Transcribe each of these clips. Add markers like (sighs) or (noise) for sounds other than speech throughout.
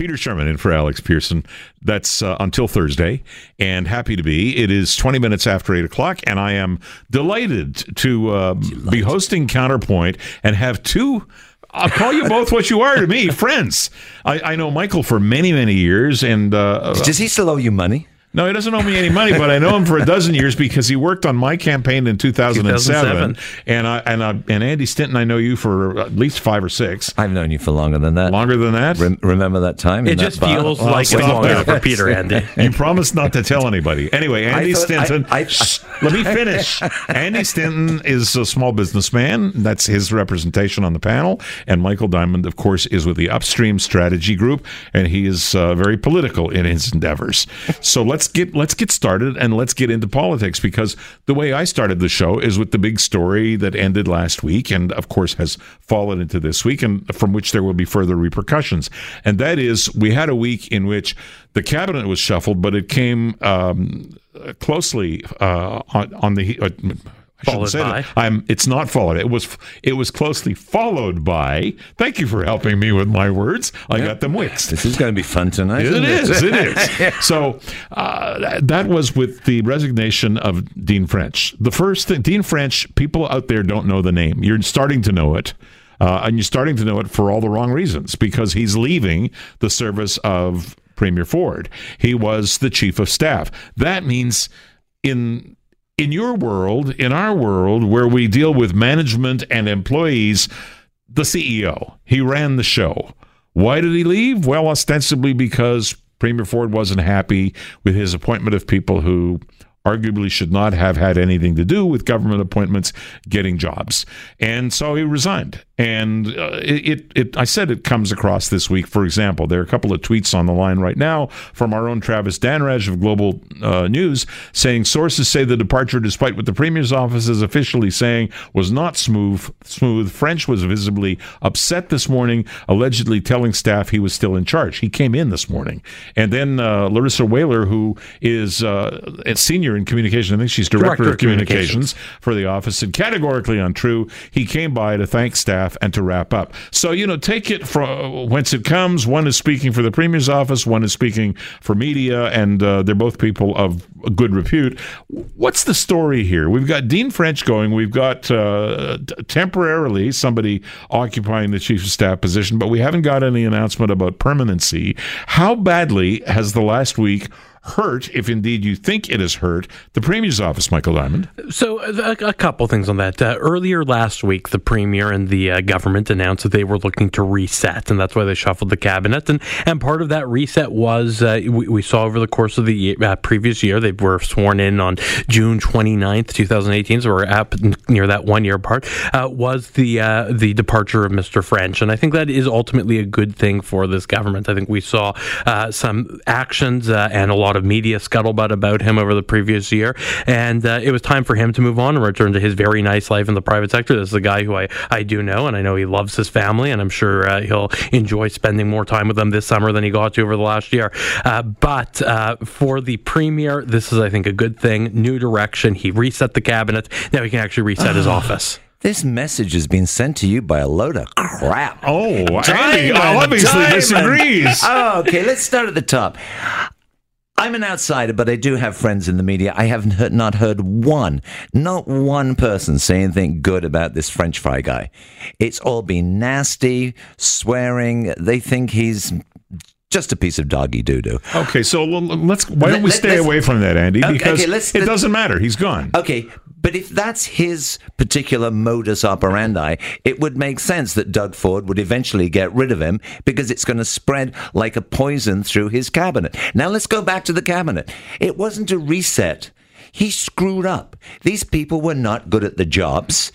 Peter Sherman in for Alex Pearson. That's uh, until Thursday, and happy to be. It is 20 minutes after 8 o'clock, and I am delighted to uh, be hosting Counterpoint and have two. I'll call you both what you are to me, (laughs) friends. I, I know Michael for many, many years, and uh, Does he still owe you money? No, he doesn't owe me any money, but I know him for a dozen years because he worked on my campaign in 2007. 2007. And I and I, and Andy Stinton, I know you for at least five or six. I've known you for longer than that. Longer than that? Rem- remember that time? in It that just bar? feels Well, like it's stop longer that. for (laughs) Peter, Andy. You promised not to tell anybody. Anyway, Andy I thought- Stinton. I- I- Shh, let me finish. Andy Stinton is a small businessman. That's his representation on the panel. And Michael Diamond, of course, is with the Upstream Strategy Group, and he is uh, very political in his endeavors. So let's get let's get started and let's get into politics because the way I started the show is with the big story that ended last week, and of course has fallen into this week, and from which there will be further repercussions. And that is, we had a week in which the cabinet was shuffled, but it came um, closely uh, on, on the. Uh, I shouldn't say by? that. I'm. It's not followed. It was. It was closely followed by. Thank you for helping me with my words. I got them mixed. This is going to be fun tonight. It isn't is. It is. (laughs) So uh, that- that was with the resignation of Dean French. The first thing, Dean French, people out there don't know the name. You're starting to know it. Uh, and you're starting to know it for all the wrong reasons because he's leaving the service of Premier Ford. He was the chief of staff. That means in in your world, in our world, where we deal with management and employees, the CEO, he ran the show. Why did he leave? Well, ostensibly because Premier Ford wasn't happy with his appointment of people who arguably should not have had anything to do with government appointments getting jobs. And so he resigned. And uh, it, it, I said it comes across this week. For example, there are a couple of tweets on the line right now from our own Travis Dhanraj of Global uh, News saying sources say the departure, despite what the Premier's office is officially saying, was not smooth. Smooth. French was visibly upset this morning, allegedly telling staff he was still in charge. He came in this morning. And then uh, Laryssa Waler, who is uh, a senior in communication, I think she's director, Director of of communications. communications for the office, said categorically untrue. He came by to thank staff and to wrap up. So, you know, take it from whence it comes. One is speaking for the Premier's office, one is speaking for media, and uh, they're both people of good repute. What's the story here? We've got Dean French going, we've got uh, temporarily somebody occupying the chief of staff position, but we haven't got any announcement about permanency. How badly has the last week hurt, if indeed you think it has hurt, the Premier's office, Michael Diamond? So, a, a couple things on that. Uh, earlier last week, the premier and the uh, government announced that they were looking to reset, and that's why they shuffled the cabinet. And and part of that reset was uh, we, we saw over the course of the year, uh, previous year they were sworn in on June 29th, 2018. So we're up near that one year part. Uh, was the uh, the departure of Mr. French, and I think that is ultimately a good thing for this government. I think we saw some actions and a lot of media scuttlebutt about him over the previous year, and uh, it was time for him to move on and return to his very nice life in the private sector. This is a guy who I, I do know, and I know he loves his family, and I'm sure uh, he'll enjoy spending more time with them this summer than he got to over the last year. Uh, but uh, for the premier, this is, I think, a good thing. New direction. He reset the cabinet. Now he can actually reset his office. This message has been sent to you by a load of crap. Oh, Andy Diamond, obviously Diamond. disagrees. Oh, okay, let's start at the top. I'm an outsider, but I do have friends in the media. I haven't heard, not heard one, not one person say anything good about this French fry guy. It's all been nasty, swearing. They think he's just a piece of doggy doo doo. Okay, so let's. Why don't we stay away from that, Andy? Okay, Because okay, let's- it doesn't matter. He's gone. Okay, but if that's his particular modus operandi, it would make sense that Doug Ford would eventually get rid of him because it's going to spread like a poison through his cabinet. Now let's go back to the cabinet. It wasn't a reset. He screwed up. These people were not good at the jobs.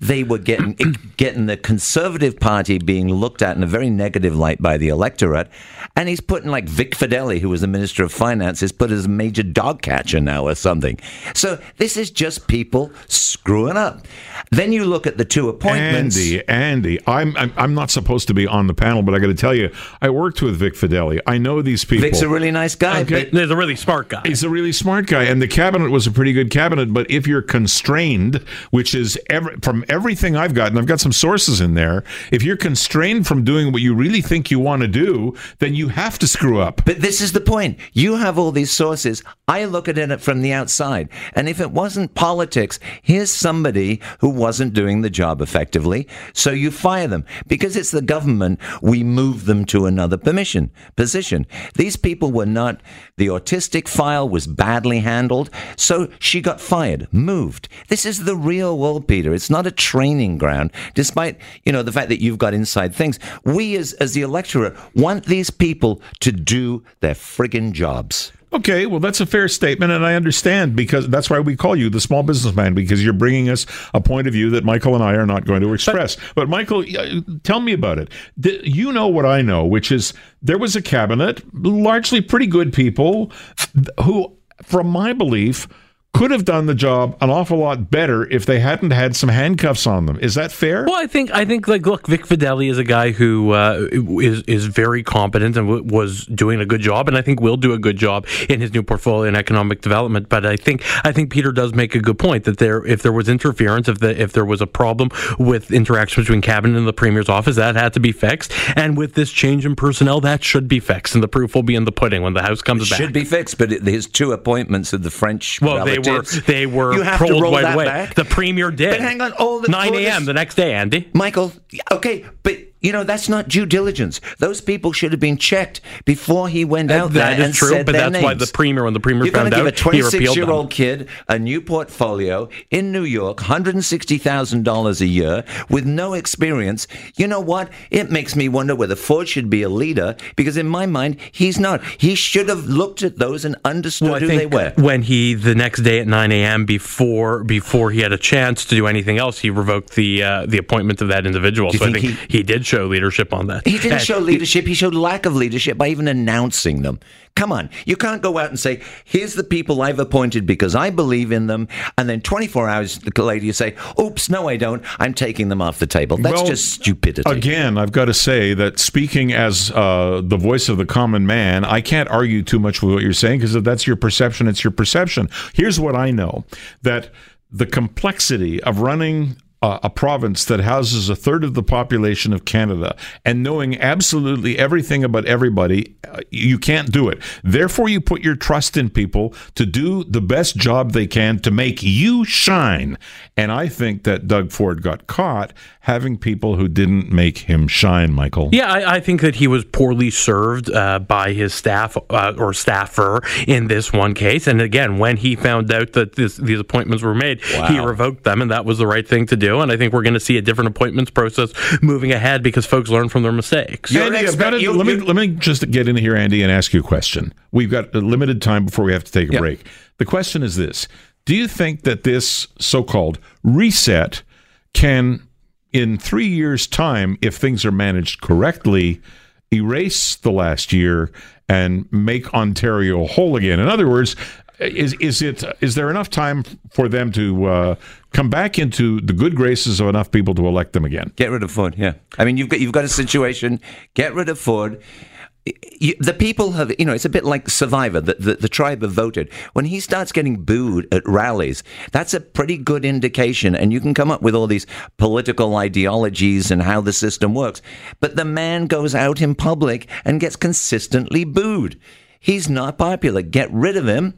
They were getting getting the Conservative Party being looked at in a very negative light by the electorate, and he's putting like Vic Fedeli, who was the Minister of Finance, is put as a major dog catcher now or something. So this is just people screwing up. Then you look at the two appointments. Andy, Andy, I'm, I'm I'm not supposed to be on the panel, but I got to tell you, I worked with Vic Fedeli. I know these people. Vic's a really nice guy. Okay. but- He's a really smart guy. He's a really smart guy, and the cabinet was a pretty good cabinet. But if you're constrained, which is every, from everything I've got, and I've got some sources in there, if you're constrained from doing what you really think you want to do, then you have to screw up. But this is the point. You have all these sources. I look at it from the outside. And if it wasn't politics, here's somebody who wasn't doing the job effectively. So you fire them. Because it's the government, we move them to another permission, position. These people were not, the autistic file was badly handled. So she got fired, moved. This is the real world, Peter. It's not a training ground, despite, you know, the fact that you've got inside things. We as, as the electorate want these people to do their friggin' jobs. Okay, well, that's a fair statement, and I understand because that's why we call you the small businessman because you're bringing us a point of view that Michael and I are not going to express. But, but Michael, uh, tell me about it. You know what I know, which is there was a cabinet, largely pretty good people, who, from my belief, could have done the job an awful lot better if they hadn't had some handcuffs on them. Is that fair? Well, I think I think like look, Vic Fedeli is a guy who uh, is is very competent and w- was doing a good job, and I think will do a good job in his new portfolio in economic development. But I think I think Peter does make a good point that there if there was interference, if the if there was a problem with interaction between cabinet and the premier's office, that had to be fixed. And with this change in personnel, that should be fixed, and the proof will be in the pudding when the House comes it back. Should be fixed, but his two appointments of the French well, they were they were you have to roll right away. back. The premier did. But hang on, all the 9 a.m. the next day, Andy. Michael, okay, but you know that's not due diligence. Those people should have been checked before he went out there That is and true, said but that's true, but that's why the premier, when the premier You're found give a out, he repealed 26 year them. old kid a new portfolio in New York, $160,000 a year with no experience. You know what? It makes me wonder whether Ford should be a leader because, in my mind, he's not. He should have looked at those and understood Well, who they were. when he the next day at 9 a.m. before before he had a chance to do anything else, he revoked the uh, the appointment of that individual. So I think think he, did show leadership on that. He didn't And show leadership. He showed lack of leadership by even announcing them. Come on. You can't go out and say, here's the people I've appointed because I believe in them. And then 24 hours later, you say, oops, no, I don't. I'm taking them off the table. That's Well, just stupidity. Again, I've got to say that speaking as uh, the voice of the common man, I can't argue too much with what you're saying because if that's your perception, it's your perception. Here's what I know that the complexity of running uh, a province that houses a third of the population of Canada and knowing absolutely everything about everybody, uh, you can't do it. Therefore, you put your trust in people to do the best job they can to make you shine. And I think that Doug Ford got caught having people who didn't make him shine, Michael. Yeah, I, I think that he was poorly served uh, by his staff uh, or staffer in this one case. And again, when he found out that this, these appointments were made, he revoked them, and that was the right thing to do. And I think we're going to see a different appointments process moving ahead because folks learn from their mistakes. You're an Andy, I've got to, You- let me let me just get in here, Andy, and ask you a question. We've got a limited time before we have to take a Yeah. break. The question is this: Do you think that this so-called reset can, in three years' time, if things are managed correctly, erase the last year and make Ontario whole again? In other words. Is is it is there enough time for them to uh, come back into the good graces of enough people to elect them again? Get rid of Ford. Yeah, I mean you've got you've got a situation. Get rid of Ford. You, the people have, you know, it's a bit like Survivor. The, the, the tribe have voted. When he starts getting booed at rallies, that's a pretty good indication. And you can come up with all these political ideologies and how the system works. But the man goes out in public and gets consistently booed. He's not popular. Get rid of him.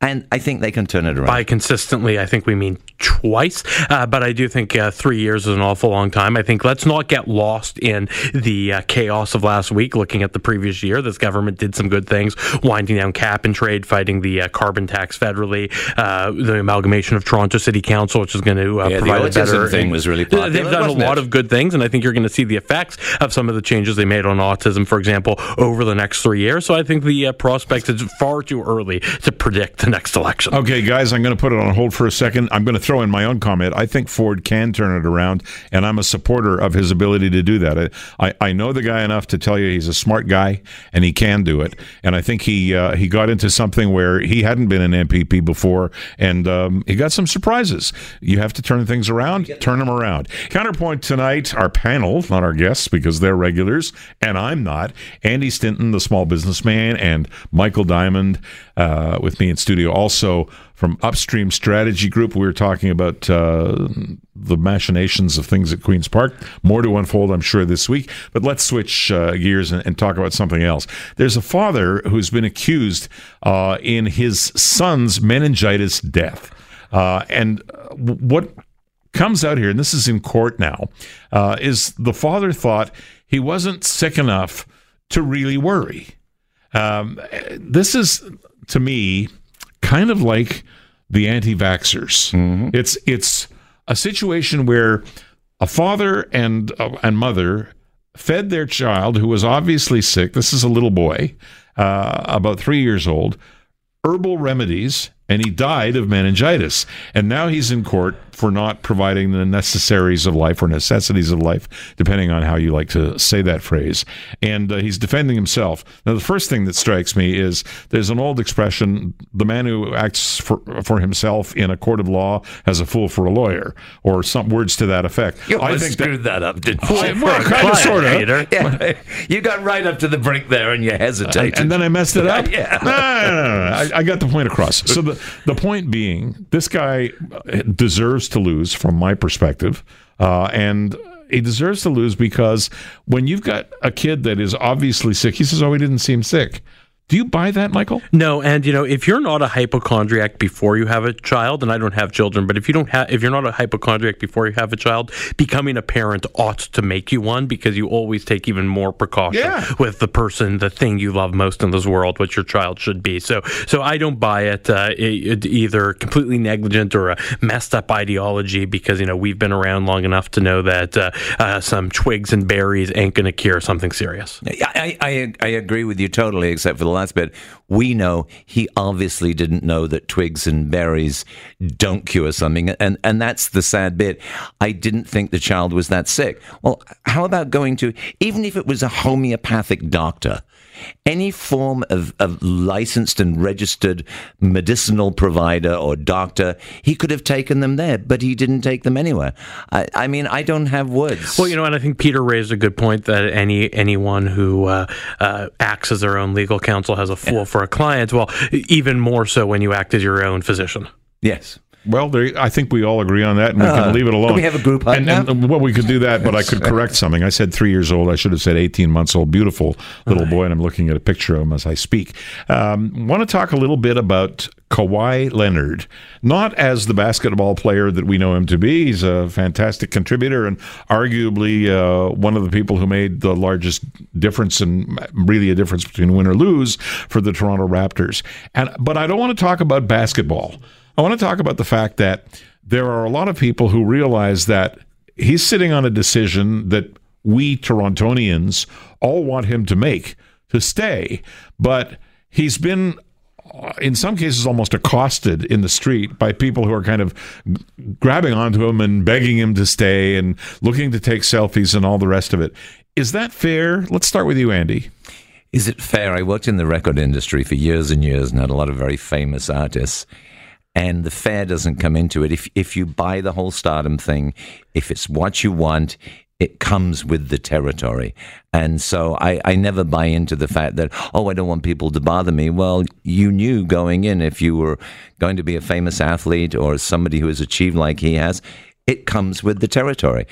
And I think they can turn it around. By consistently, I think we mean twice, uh, but I do think uh, three years is an awful long time. I think let's not get lost in the uh, chaos of last week. Looking at the previous year, this government did some good things, winding down cap and trade, fighting the uh, carbon tax federally, uh, the amalgamation of Toronto City Council, which is going to uh, Yeah, the provide a autism better thing was really They've done a lot it? of good things, and I think you're going to see the effects of some of the changes they made on autism, for example, over the next three years. So I think the uh, prospects it's far too early to predict the next election. Okay, guys, I'm going to put it on hold for a second. I'm going to throw in my own comment. I think Ford can turn it around, and I'm a supporter of his ability to do that. I, I, I know the guy enough to tell you he's a smart guy, and he can do it. And I think he uh, he got into something where he hadn't been an MPP before, and um, he got some surprises. You have to turn things around, turn them around. Counterpoint tonight, our panel, not our guests because they're regulars, and I'm not. Andy Stinton, the small businessman, and Michael Diamond uh, with me in studio. Studio. Also from Upstream Strategy Group, we were talking about uh, the machinations of things at Queen's Park. More to unfold, I'm sure, this week. But let's switch uh, gears and, and, talk about something else. There's a father who's been accused uh, in his son's meningitis death. Uh, and what comes out here, and this is in court now, uh, is the father thought he wasn't sick enough to really worry. Um, this is, to me, kind of like the anti-vaxxers. Mm-hmm. It's it's a situation where a father and uh, and mother fed their child who was obviously sick. This is a little boy, uh, about three years old, herbal remedies and he died of meningitis. And now he's in court for not providing the necessaries of life or necessities of life, depending on how you like to say that phrase. And uh, he's defending himself. Now, the first thing that strikes me is there's an old expression the man who acts for, for himself in a court of law has a fool for a lawyer, or some words to that effect. You I think screwed that, that up, didn't you? Well, kind of, sort of. Yeah. (laughs) you got right up to the brink there and you hesitated. and then I messed it up? yeah. No, no, no, no, I, I got the point across. So the, the point being, this guy deserves to lose from my perspective. Uh, and he deserves to lose because when you've got a kid that is obviously sick, he says, Oh, he didn't seem sick. Do you buy that, Michael? No, and you know, if you're not a hypochondriac before you have a child, and I don't have children, but if you don't have, if you're not a hypochondriac before you have a child, becoming a parent ought to make you one because you always take even more precaution yeah. with the person, the thing you love most in this world, which your child should be. So, so I don't buy it, uh, it, it either completely negligent or a messed up ideology because you know we've been around long enough to know that uh, uh, some twigs and berries ain't going to cure something serious. I, I I agree with you totally, except for the last bit, we know he obviously didn't know that twigs and berries don't cure something. And, and that's the sad bit. I didn't think the child was that sick. Well, how about going to, even if it was a homeopathic doctor, any form of, of licensed and registered medicinal provider or doctor, he could have taken them there, but he didn't take them anywhere. I, I mean, I don't have words. Well, you know, and I think Peter raised a good point that any anyone who uh, uh, acts as their own legal counsel has a fool yeah. for a client. Well, even more so when you act as your own physician. Yes. Well, there, I think we all agree on that, and we uh, can leave it alone. we have a group and, and, well, we could do that, but I could correct something. I said three years old. I should have said 18 months old. Beautiful little boy, and I'm looking at a picture of him as I speak. Um, want to talk a little bit about Kawhi Leonard, not as the basketball player that we know him to be. He's a fantastic contributor and arguably uh, one of the people who made the largest difference and really a difference between win or lose for the Toronto Raptors. And but I don't want to talk about basketball. I want to talk about the fact that there are a lot of people who realize that he's sitting on a decision that we Torontonians all want him to make to stay, but he's been uh, in some cases almost accosted in the street by people who are kind of grabbing onto him and begging him to stay and looking to take selfies and all the rest of it. Is that fair? Let's start with you, Andy. Is it fair? I worked in the record industry for years and years and had a lot of very famous artists and the fair doesn't come into it. If if you buy the whole stardom thing, if it's what you want, it comes with the territory. And so I, I never buy into the fact that, oh, I don't want people to bother me. Well, you knew going in if you were going to be a famous athlete or somebody who has achieved like he has, it comes with the territory.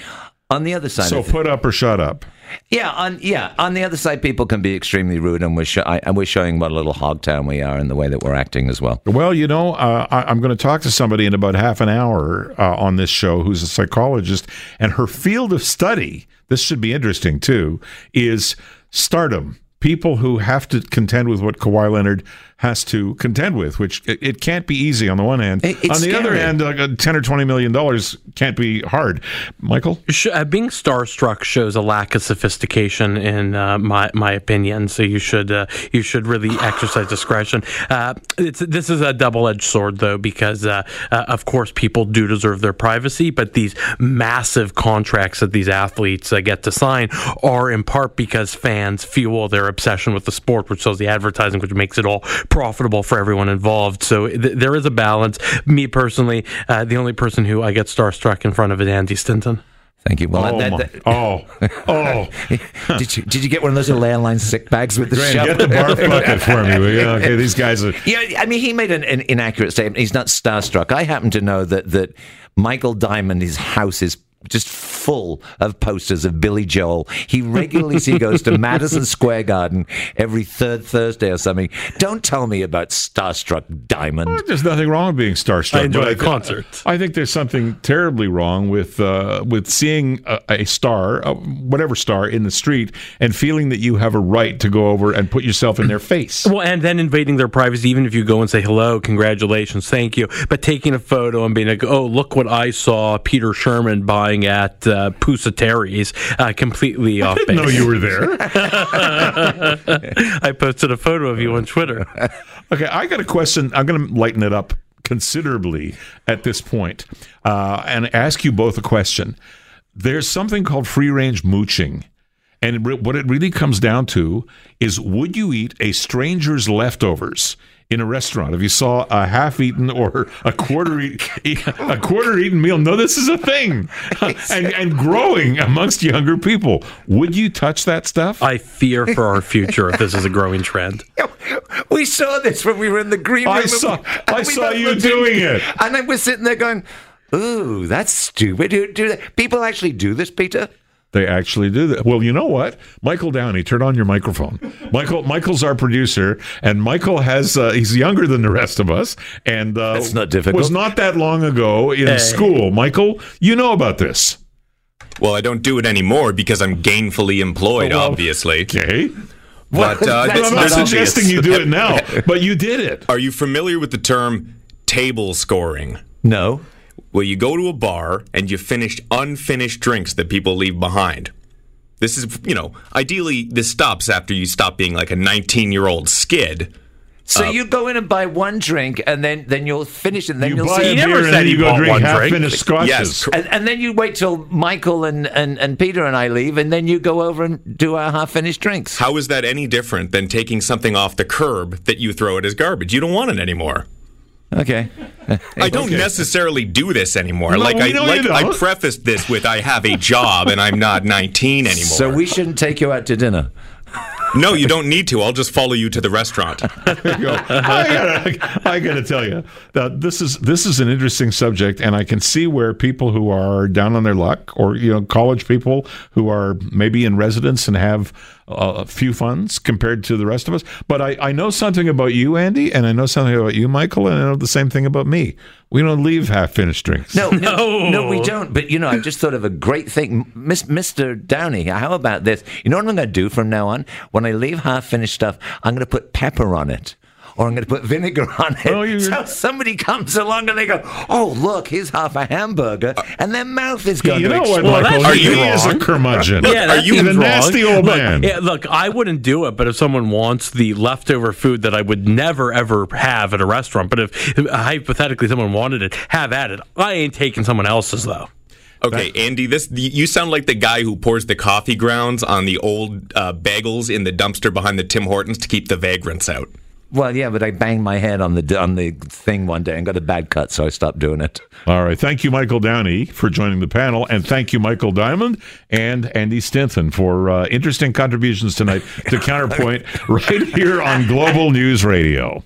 On the other side, so put up or shut up. Yeah, on yeah, on the other side, people can be extremely rude, and we're sh- I, and we're showing what a little hog town we are in the way that we're acting as well. Well, you know, uh, I, am going to talk to somebody in about half an hour uh, on this show who's a psychologist, and her field of study. This should be interesting too. Is stardom people who have to contend with what Kawhi Leonard has to contend with, which it, it can't be easy on the one hand. It, on the scary. other hand, uh, ten or twenty million dollars can't be hard. Michael, uh, being starstruck shows a lack of sophistication, in uh, my my opinion. So you should uh, you should really (sighs) exercise discretion. Uh, this is a double edged sword, though, because uh, of course people do deserve their privacy, but these massive contracts that these athletes get to sign are in part because fans fuel their obsession with the sport, which sells the advertising, which makes it all profitable for everyone involved. So th- there is a balance. Me personally, uh, the only person who I get starstruck in front of is Andy Stinton. Thank you. Well, Oh, that- my- that- (laughs) oh, oh. (laughs) did you did you get one of those little airline sick bags with the Grant, shovel? get the barf (laughs) bucket for me. will you? Okay, these guys are. Yeah, I mean, he made an, an inaccurate statement. He's not starstruck. I happen to know that that Michael Diamond, his house is just full of posters of Billy Joel. He regularly he goes to Madison (laughs) Square Garden every third Thursday or something. Don't tell me about starstruck Diamond. There's nothing wrong with being starstruck. I enjoy but the thi- concert. I think there's something terribly wrong with uh, with seeing a, a star, uh, whatever star, in the street and feeling that you have a right to go over and put yourself in their (clears throat) face. Well, and then invading their privacy, even if you go and say hello, congratulations, thank you, but taking a photo and being like, oh, look what I saw Peter Sherman buying at uh, Pusateri's, uh, completely off base. No, you were there. (laughs) I posted a photo of you on Twitter. (laughs) Okay, I got a question. I'm going to lighten it up considerably at this point, uh, and ask you both a question. There's something called free range mooching. And re- what it really comes down to is would you eat a stranger's leftovers in a restaurant if you saw a half eaten or a quarter eat, a quarter eaten meal? No, this is a thing. (laughs) and, and growing amongst younger people. Would you touch that stuff? I fear for our future if this is a growing trend. (laughs) We saw this when we were in the green room. I saw- I saw you looked in- doing it. and then we're sitting there going, "Ooh, that's stupid." Who do that? People actually do this, Peter. They actually do that. Well, you know what? Michael Downey, turn on your microphone. Michael, Michael's our producer, and Michael has uh, he's younger than the rest of us, and uh, That's not difficult. Was not that long ago in Hey. school. Michael, you know about this, Well, I don't do it anymore because I'm gainfully employed, Well, obviously. okay? But uh, That's it's I'm not not not obvious. suggesting you do it now, but you did it. Are you familiar with the term table scoring? No. Where you go to a bar and you finish unfinished drinks that people leave behind. This is, you know, ideally this stops after you stop being like a 19 year old skid. So Uh, you go in and buy one drink, and then then you'll finish it. And then You will buy see. a never beer and then you go drink one half drink. finished scotches. Yes, cor- and, and then you wait till Michael and, and, and Peter and I leave, and then you go over and do our half finished drinks. How is that any different than taking something off the curb that you throw it as garbage? You don't want it anymore. Okay. (laughs) I don't necessarily do this anymore. No, like I like I prefaced this with I have a job and I'm not 19 anymore. So we shouldn't take you out to dinner. No, you don't need to. I'll just follow you to the restaurant. (laughs) There you go. I gotta, I gotta tell you that this is this is an interesting subject, and I can see where people who are down on their luck, or you know, college people who are maybe in residence and have uh, a few funds compared to the rest of us. But I, I know something about you, Andy, and I know something about you, Michael, and I know the same thing about me. We don't leave half finished drinks. No, no, No. (laughs) no, we don't. But you know, I just thought of a great thing, Miss, Mr. Downey. How about this? You know what I'm going to do from now on? When I leave half finished stuff, I'm going to put pepper on it. Or I'm going to put vinegar (laughs) on it. Oh, you- so somebody comes along and they go, "Oh, look, here's half a hamburger," and their mouth is going you to know what, explode. Well, Michael? that He seems is a wrong. curmudgeon. Yeah, are you seems the wrong. nasty old look, man? Yeah, look, I wouldn't do it, but if someone wants the leftover food that I would never ever have at a restaurant, but if, if hypothetically someone wanted it, have at it. I ain't taking someone else's though. Okay, Andy, this you sound like the guy who pours the coffee grounds on the old uh, bagels in the dumpster behind the Tim Hortons to keep the vagrants out. Well, yeah, but I banged my head on the on the thing one day and got a bad cut, so I stopped doing it. All right. Thank you, Michael Downey, for joining the panel. And thank you, Michael Diamond and Andy Stinson, for uh, interesting contributions tonight to Counterpoint (laughs) right here on Global News Radio.